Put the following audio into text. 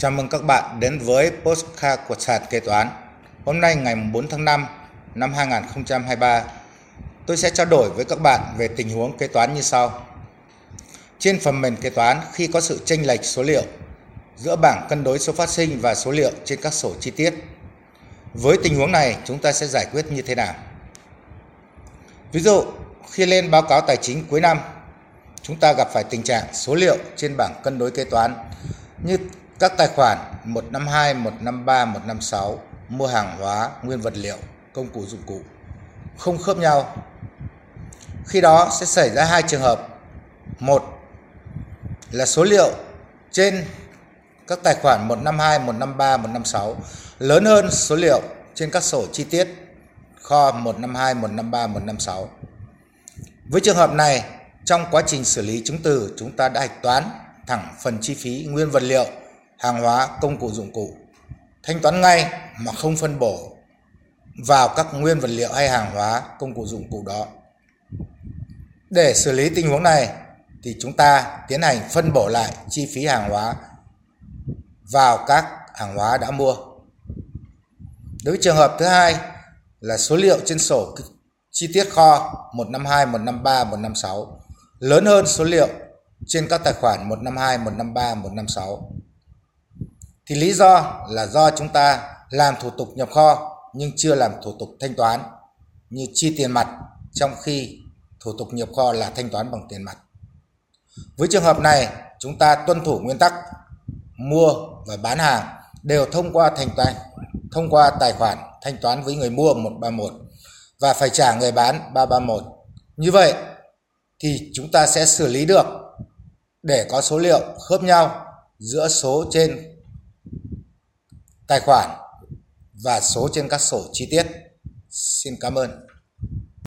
Chào mừng các bạn đến với Postcard của sàn kế toán. Hôm nay ngày 4 tháng 5 năm 2023, tôi sẽ trao đổi với các bạn về tình huống kế toán như sau. Trên phần mềm kế toán, khi có sự chênh lệch số liệu giữa bảng cân đối số phát sinh và số liệu trên các sổ chi tiết, với tình huống này chúng ta sẽ giải quyết như thế nào? Ví dụ, khi lên báo cáo tài chính cuối năm, chúng ta gặp phải tình trạng số liệu trên bảng cân đối kế toán như các tài khoản 152, 153, 156 mua hàng hóa, nguyên vật liệu, công cụ dụng cụ không khớp nhau. Khi đó sẽ xảy ra hai trường hợp. Một là số liệu trên các tài khoản 152, 153, 156 lớn hơn số liệu trên các sổ chi tiết kho 152, 153, 156. Với trường hợp này, trong quá trình xử lý chứng từ, chúng ta đã hạch toán thẳng phần chi phí nguyên vật liệu, hàng hóa, công cụ dụng cụ. Thanh toán ngay mà không phân bổ vào các nguyên vật liệu hay hàng hóa, công cụ dụng cụ đó. Để xử lý tình huống này thì chúng ta tiến hành phân bổ lại chi phí hàng hóa vào các hàng hóa đã mua. Đối với trường hợp thứ hai là số liệu trên sổ chi tiết kho 152, 153, 156 lớn hơn số liệu trên các tài khoản 152, 153, 156. Thì lý do là do chúng ta làm thủ tục nhập kho nhưng chưa làm thủ tục thanh toán như chi tiền mặt trong khi thủ tục nhập kho là thanh toán bằng tiền mặt. Với trường hợp này, chúng ta tuân thủ nguyên tắc mua và bán hàng đều thông qua thanh toán thông qua tài khoản thanh toán với người mua 131 và phải trả người bán 331. Như vậy thì chúng ta sẽ xử lý được để có số liệu khớp nhau giữa số trên tài khoản và số trên các sổ chi tiết. Xin cảm ơn.